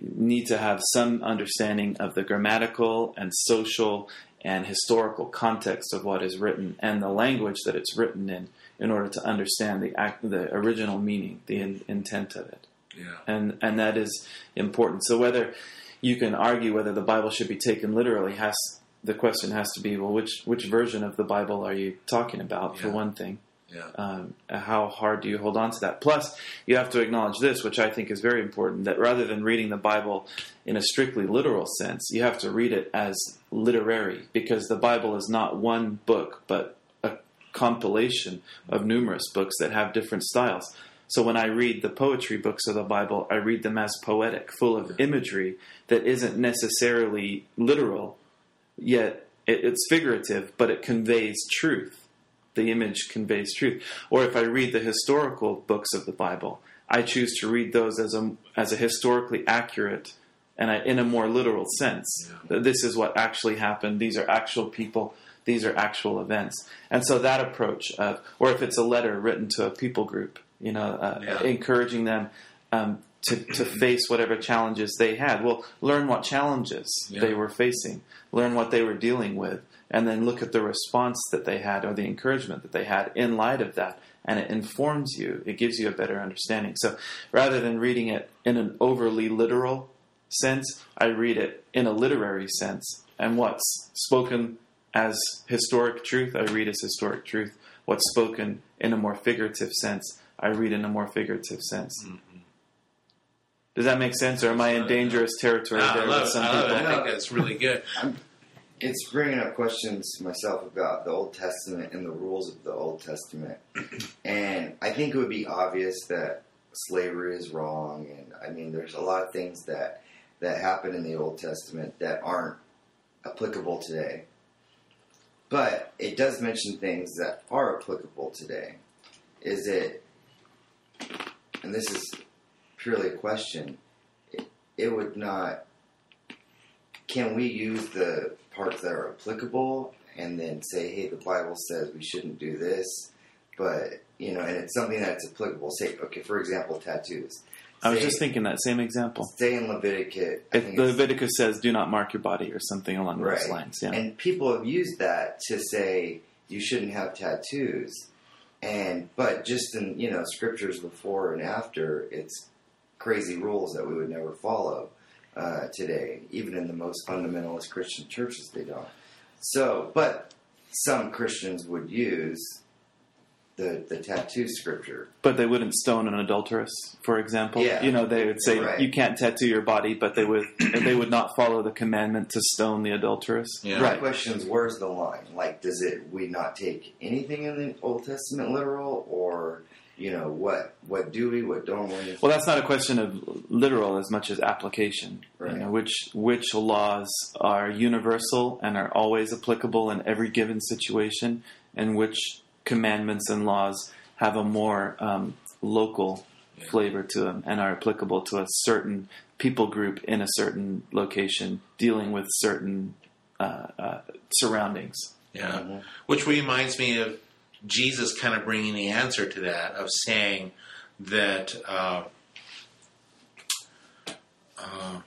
need to have some understanding of the grammatical and social and historical context of what is written and the language that it's written in in order to understand the act, the original meaning, the in, intent of it. Yeah. And and that is important. So whether you can argue whether the Bible should be taken literally has the question has to be well which which version of the Bible are you talking about for one thing Yeah. Um, how hard do you hold on to that? Plus, you have to acknowledge this, which I think is very important, that rather than reading the Bible in a strictly literal sense, you have to read it as literary, because the Bible is not one book, but a compilation of numerous books that have different styles. So when I read the poetry books of the Bible, I read them as poetic, full of imagery that isn't necessarily literal, yet it's figurative, but it conveys truth. The image conveys truth. Or if I read the historical books of the Bible, I choose to read those as a as a historically accurate and a, in a more literal sense. That This is what actually happened. These are actual people. These are actual events. And so that approach of, or if it's a letter written to a people group, you know, uh, Yeah. encouraging them um, to, to mm-hmm. face whatever challenges they had. Well, learn what challenges Yeah. they were facing, learn what they were dealing with, and then look at the response that they had or the encouragement that they had in light of that. And it informs you, it gives you a better understanding. So rather than reading it in an overly literal sense, I read it in a literary sense. And what's spoken as historic truth, I read as historic truth. What's spoken in a more figurative sense, I read in a more figurative sense. Mm-hmm. Does that make sense, or am I in dangerous territory Ah, I love with some I love it. people? I think that's really good. It's bringing up questions myself about the Old Testament and the rules of the Old Testament. And I think it would be obvious that slavery is wrong. And I mean, there's a lot of things that, that happen in the Old Testament that aren't applicable today. But it does mention things that are applicable today. Is it, and this is purely a question, it, it would not can we use the parts that are applicable and then say, hey, the Bible says we shouldn't do this, but you know, and it's something that's applicable. Say, okay, for example, tattoos. I was just thinking that same example. say in Leviticus, I If think the Leviticus says, "Do not mark your body" or something along those lines. Yeah. and people have used that to say you shouldn't have tattoos, and but just in you know scriptures before and after, it's crazy rules that we would never follow uh, today. Even in the most fundamentalist Christian churches, they don't. So, but some Christians would use the the tattoo scripture. But they wouldn't stone an adulteress, for example. Yeah. You know, they would say Right. you can't tattoo your body, but they would they would not follow the commandment to stone the adulteress. Yeah. My Right. question is, where's the line? Like, does it we not take anything in the Old Testament literal, or you know what what do we, what don't we? Well, that's not a question of literal as much as application. Right. You know, which which laws are universal and are always applicable in every given situation, and which commandments and laws have a more um, local Yeah. flavor to them and are applicable to a certain people group in a certain location, dealing with certain uh, uh, surroundings. Yeah. Mhm. Which reminds me of Jesus kind of bringing the answer to that, of saying that. Uh, uh,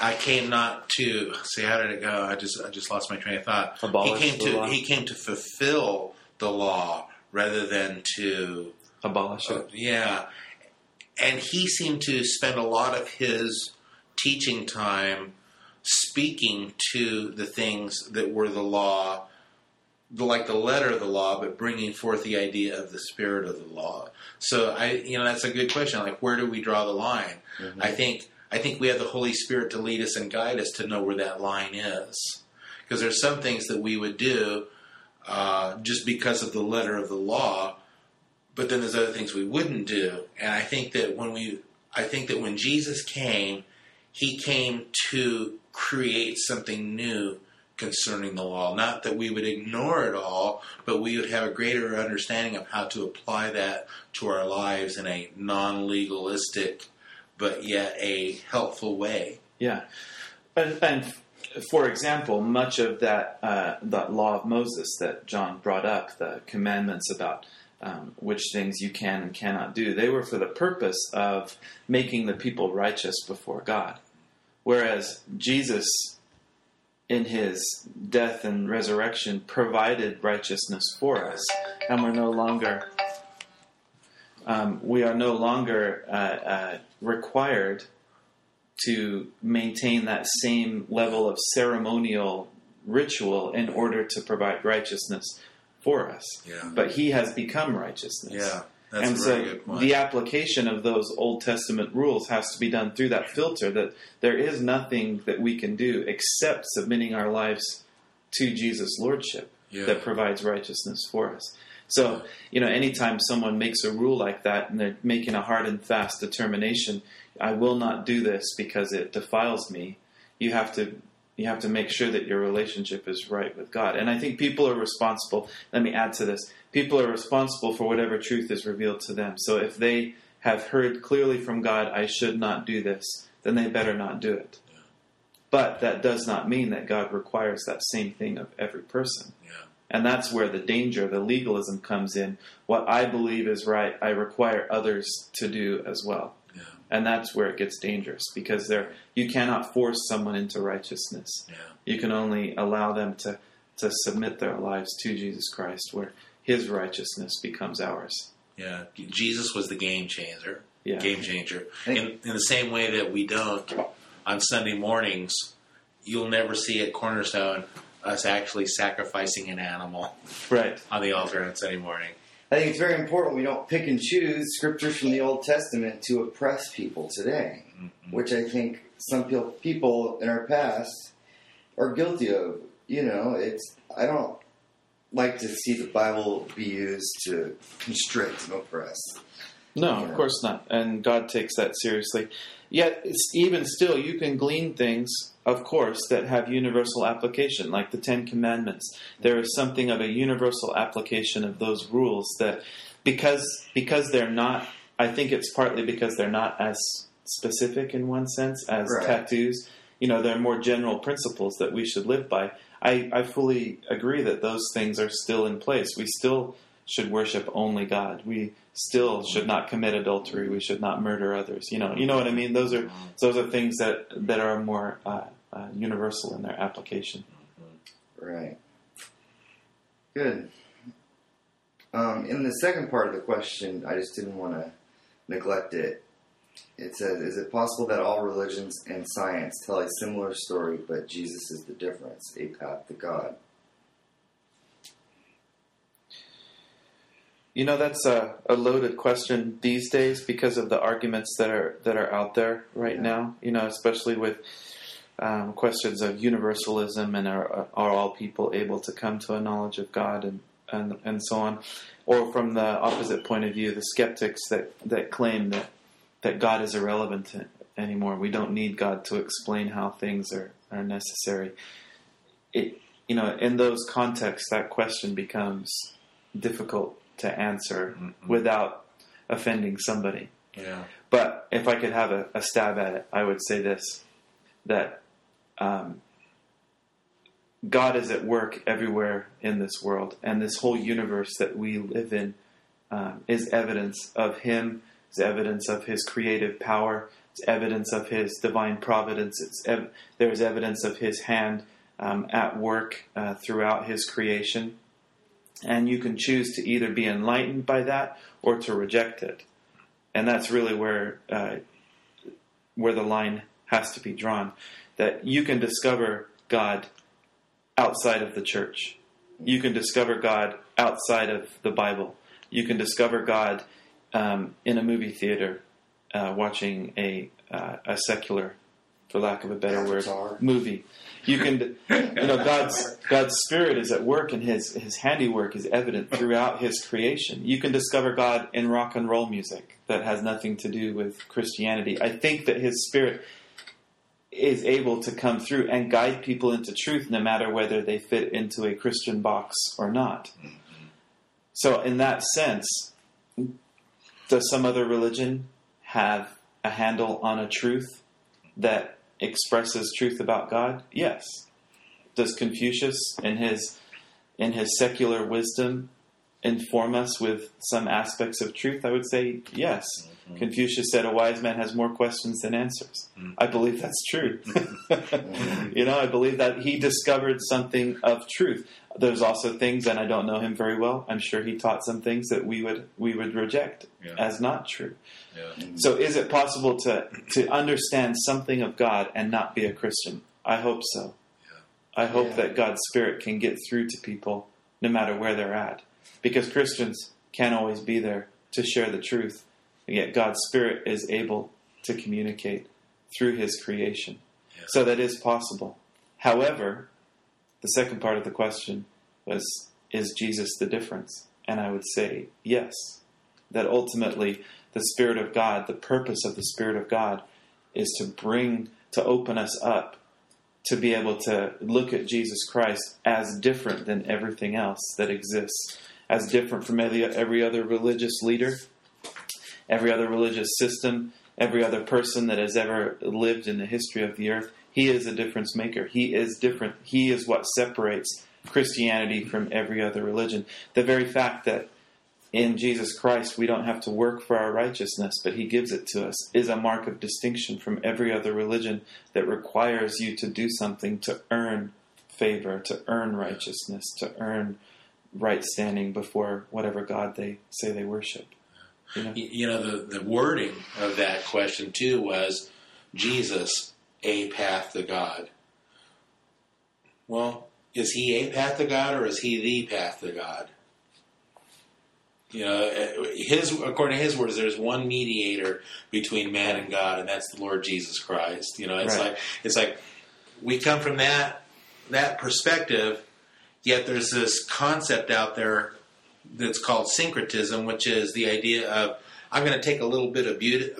I came not to say how did it go? I just I just lost my train of thought. Abolish he came to law. he came to fulfill the law rather than to Abolish uh, it. yeah, and he seemed to spend a lot of his teaching time speaking to the things that were the law, like the letter of the law, but bringing forth the idea of the spirit of the law. So I, you know, that's a good question. Like, where do we draw the line? I think I think we have the Holy Spirit to lead us and guide us to know where that line is, because there's some things that we would do uh, just because of the letter of the law but then there's other things we wouldn't do. And I think that when we, I think that when Jesus came, he came to create something new concerning the law. Not that we would ignore it all, but we would have a greater understanding of how to apply that to our lives in a non-legalistic, but yet a helpful way. Yeah, and, and for example, much of that uh, that law of Moses that John brought up, the commandments about um, which things you can and cannot do, they were for the purpose of making the people righteous before God. Whereas Jesus, in his death and resurrection, provided righteousness for us, and we're no longer um, we are no longer uh, uh, required to maintain that same level of ceremonial ritual in order to provide righteousness for us. Yeah. But he has become righteousness. Yeah. That's and so the application of those Old Testament rules has to be done through that filter that there is nothing that we can do except submitting our lives to Jesus' lordship Yeah. that provides righteousness for us. So, you know, anytime someone makes a rule like that and they're making a hard and fast determination, I will not do this because it defiles me, you have to you have to make sure that your relationship is right with God. And I think people are responsible. Let me add to this. People are responsible for whatever truth is revealed to them. So if they have heard clearly from God, I should not do this, then they better not do it. But that does not mean that God requires that same thing of every person. yeah. And that's where the danger, the legalism comes in. What I believe is right, I require others to do as well. Yeah. And that's where it gets dangerous because there you cannot force someone into righteousness. Yeah. You can only allow them to, to submit their lives to Jesus Christ where his righteousness becomes ours. Yeah. Jesus was the game changer. Yeah. Game changer. In, in the same way that we don't on Sunday mornings, you'll never see at Cornerstone us actually sacrificing an animal Right. on the altar on Sunday morning. I think it's very important we don't pick and choose scriptures from the Old Testament to oppress people today, Mm-hmm. which I think some peo- people in our past are guilty of. You know, it's I don't like to see the Bible be used to constrict and oppress. No, Yeah. of course not. And God takes that seriously. Yet, it's, even still, you can glean things, of course, that have universal application, like the Ten Commandments. There is something of a universal application of those rules that, because because they're not, I think it's partly because they're not as specific in one sense as Right. tattoos. You know, they're more general principles that we should live by. I, I fully agree that those things are still in place. We still should worship only God. We still should not commit adultery. We should not murder others. You know, you know what I mean. Those are those are things that that are more uh, uh, universal in their application. Right. Good. Um, in the second part of the question, I just didn't want to neglect it. It says, "Is it possible that all religions and science tell a similar story, but Jesus is the difference, a path to God?" You know, that's a, a loaded question these days because of the arguments that are that are out there right Yeah. now. You know, especially with um, questions of universalism and are are all people able to come to a knowledge of God and and and so on, or from the opposite point of view, the skeptics that that claim that that God is irrelevant anymore. We don't need God to explain how things are are necessary. It you know, in those contexts, that question becomes difficult to answer Mhm. without offending somebody. Yeah. But if I could have a, a stab at it, I would say this that um, God is at work everywhere in this world, and this whole universe that we live in um, is evidence of Him, is evidence of His creative power, it's evidence of His divine providence, it's ev- there's evidence of His hand um, at work uh, throughout His creation. And you can choose to either be enlightened by that or to reject it and that's really where uh, where the line has to be drawn. That you can discover God outside of the church. You can discover God outside of the Bible. You can discover God um, in a movie theater, uh, watching a uh, a secular, for lack of a better word, movie. You can, you know, God's God's spirit is at work, and His His handiwork is evident throughout His creation. You can discover God in rock and roll music that has nothing to do with Christianity. I think that His spirit is able to come through and guide people into truth, no matter whether they fit into a Christian box or not. So, in that sense, does some other religion have a handle on a truth that expresses truth about God? Yes. Does Confucius, in his in his secular wisdom, inform us with some aspects of truth? I would say yes. Mm-hmm. Confucius said, "A wise man has more questions than answers." Mm-hmm. I believe that's true. Mm-hmm. you know, I believe that he discovered something of truth. There's also things, and I don't know him very well. I'm sure he taught some things that we would we would reject Yeah. as not true. Yeah. So, is it possible to to understand something of God and not be a Christian? I hope so. I hope Yeah. that God's Spirit can get through to people no matter where they're at. Because Christians can't always be there to share the truth, and yet God's Spirit is able to communicate through His creation. Yeah. So that is possible. However, the second part of the question was Is Jesus the difference? And I would say yes. That ultimately, the Spirit of God, the purpose of the Spirit of God, is to bring, to open us up to be able to look at Jesus Christ as different than everything else that exists, as different from every, every other religious leader, every other religious system, every other person that has ever lived in the history of the earth. He is a difference maker. He is different. He is what separates Christianity from every other religion. The very fact that in Jesus Christ we don't have to work for our righteousness, but He gives it to us, is a mark of distinction from every other religion that requires you to do something to earn favor, to earn righteousness, to earn right standing before whatever God they say they worship. You know? You know, the, the wording of that question, too, was Jesus, a path to God. Well, is he a path to God or is he the path to God? You know, eh, his according to his words, there's one mediator between man and God, and that's the Lord Jesus Christ. You know, it's Right. like it's like we come from that that perspective, yet there's this concept out there that's called syncretism, which is the idea of I'm going to take a little bit of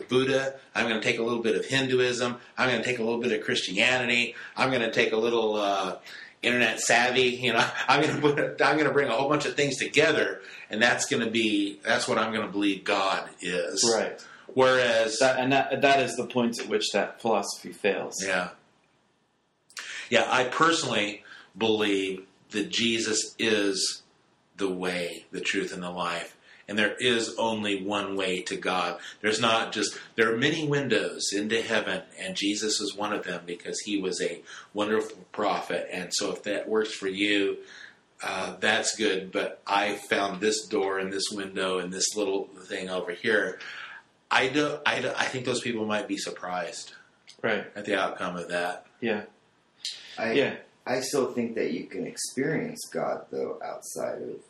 Buddha, I'm going to take a little bit of Hinduism, I'm going to take a little bit of Christianity, I'm going to take a little uh, internet savvy, you know, I'm going to put, I'm going to bring a whole bunch of things together, and that's going to be that's what I'm going to believe God is. Right. Whereas That, and that, that is the point at which that philosophy fails. Yeah. Yeah, I personally believe that Jesus is the way, the truth, and the life. And there is only one way to God. There's not just, there are many windows into heaven, and Jesus is one of them because he was a wonderful prophet. And so if that works for you, uh, that's good. But I found this door and this window and this little thing over here. I, do, I, do, I think those people might be surprised Right. at the outcome of that. Yeah. I, Yeah. I still think that you can experience God though outside of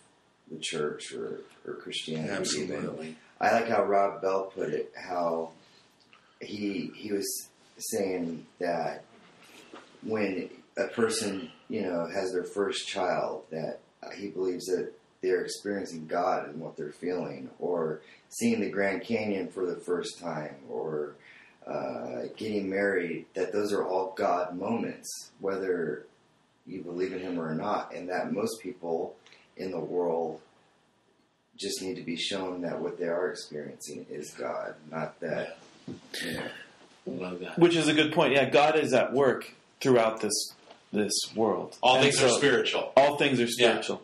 the church or, or Christianity. even. Absolutely. I like how Rob Bell put it. How he he was saying that when a person you know has their first child, that he believes that they're experiencing God and what they're feeling, or seeing the Grand Canyon for the first time, or uh, getting married. That those are all God moments, whether you believe in Him or not, and that most people in the world just need to be shown that what they are experiencing is God, not that. You know, Love that. Which is a good point. Yeah, God is at work throughout this this world. All And things are spiritual. All things are spiritual.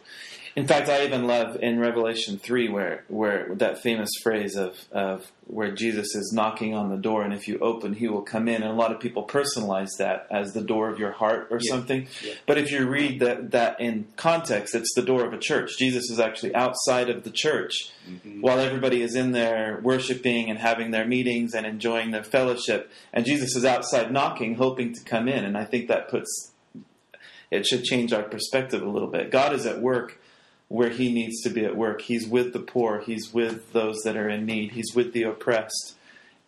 In fact, I even love in Revelation three where where that famous phrase of of where Jesus is knocking on the door, and if you open, He will come in. And a lot of people personalize that as the door of your heart or Yeah. something. Yeah. But if you read that that in context, it's the door of a church. Jesus is actually outside of the church Mhm. while everybody is in there worshiping and having their meetings and enjoying their fellowship, and Jesus is outside knocking, hoping to come in. And I think that puts it should change our perspective a little bit. God is at work where He needs to be at work. He's with the poor. He's with those that are in need. He's with the oppressed.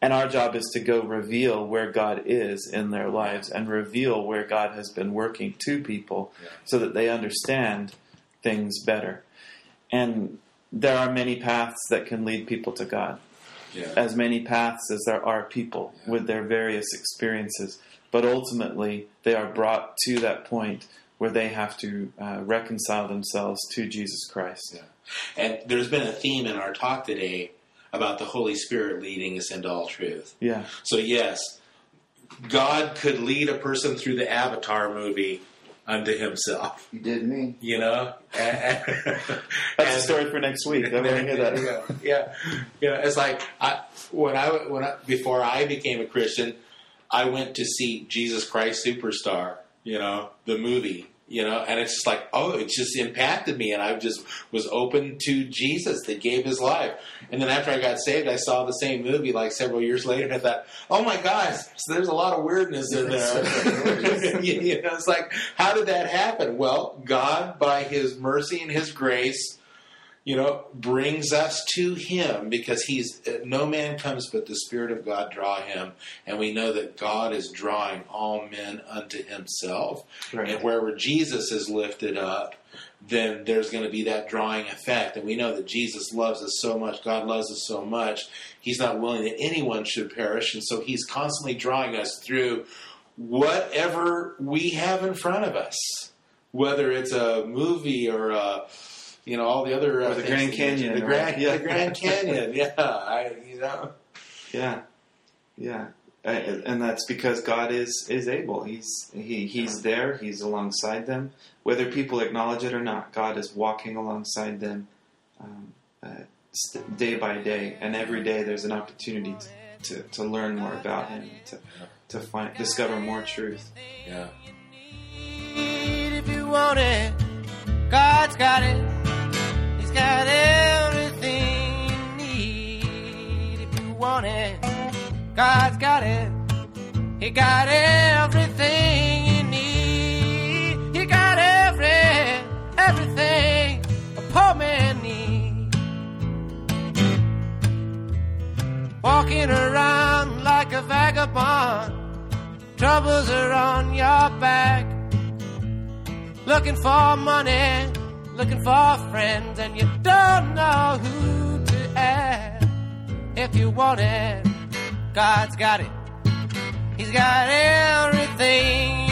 And our job is to go reveal where God is in their lives and reveal where God has been working to people Yeah. so that they understand things better. And there are many paths that can lead people to God, Yeah. as many paths as there are people Yeah. with their various experiences. But ultimately, they are brought to that point where they have to uh, reconcile themselves to Jesus Christ. Yeah. And there's been a theme in our talk today about the Holy Spirit leading us into all truth. Yeah, So, yes, God could lead a person through the Avatar movie unto himself, He did me. you know? And- that's a story for next week. I want to hear that. yeah, yeah, yeah. It's like I when I when I, before I became a Christian, I went to see Jesus Christ Superstar. You know, the movie you know, and it's just like, oh, it just impacted me, and I just was open to Jesus that gave His life. And then after I got saved, I saw the same movie like several years later, and I thought, oh my gosh, so there's a lot of weirdness in there. you, you know, it's like, how did that happen? Well, God, by His mercy and His grace, you know, brings us to Him because He's no man comes but the Spirit of God draw him, and we know that God is drawing all men unto Himself. Right. And wherever Jesus is lifted up, then there's going to be that drawing effect. And we know that Jesus loves us so much, God loves us so much, He's not willing that anyone should perish. And so He's constantly drawing us through whatever we have in front of us, whether it's a movie or a you know all the other uh, Or the Grand that you mentioned. Canyon, the Grand. Yeah. the Grand Canyon, yeah, I, you know, Yeah, yeah, and that's because God is is able. He's he he's there. He's alongside them, whether people acknowledge it or not. God is walking alongside them um, uh, st- day by day, and every day there's an opportunity to, to, to learn more about Him, to to find discover more truth. yeah. God's got it. He's got everything you need if you want it. God's got it. He got everything you need. He got every, everything a poor man needs. Walking around like a vagabond. Troubles are on your back. Looking for money, looking for friends, and you don't know who to ask. If you want it, God's got it. He's got everything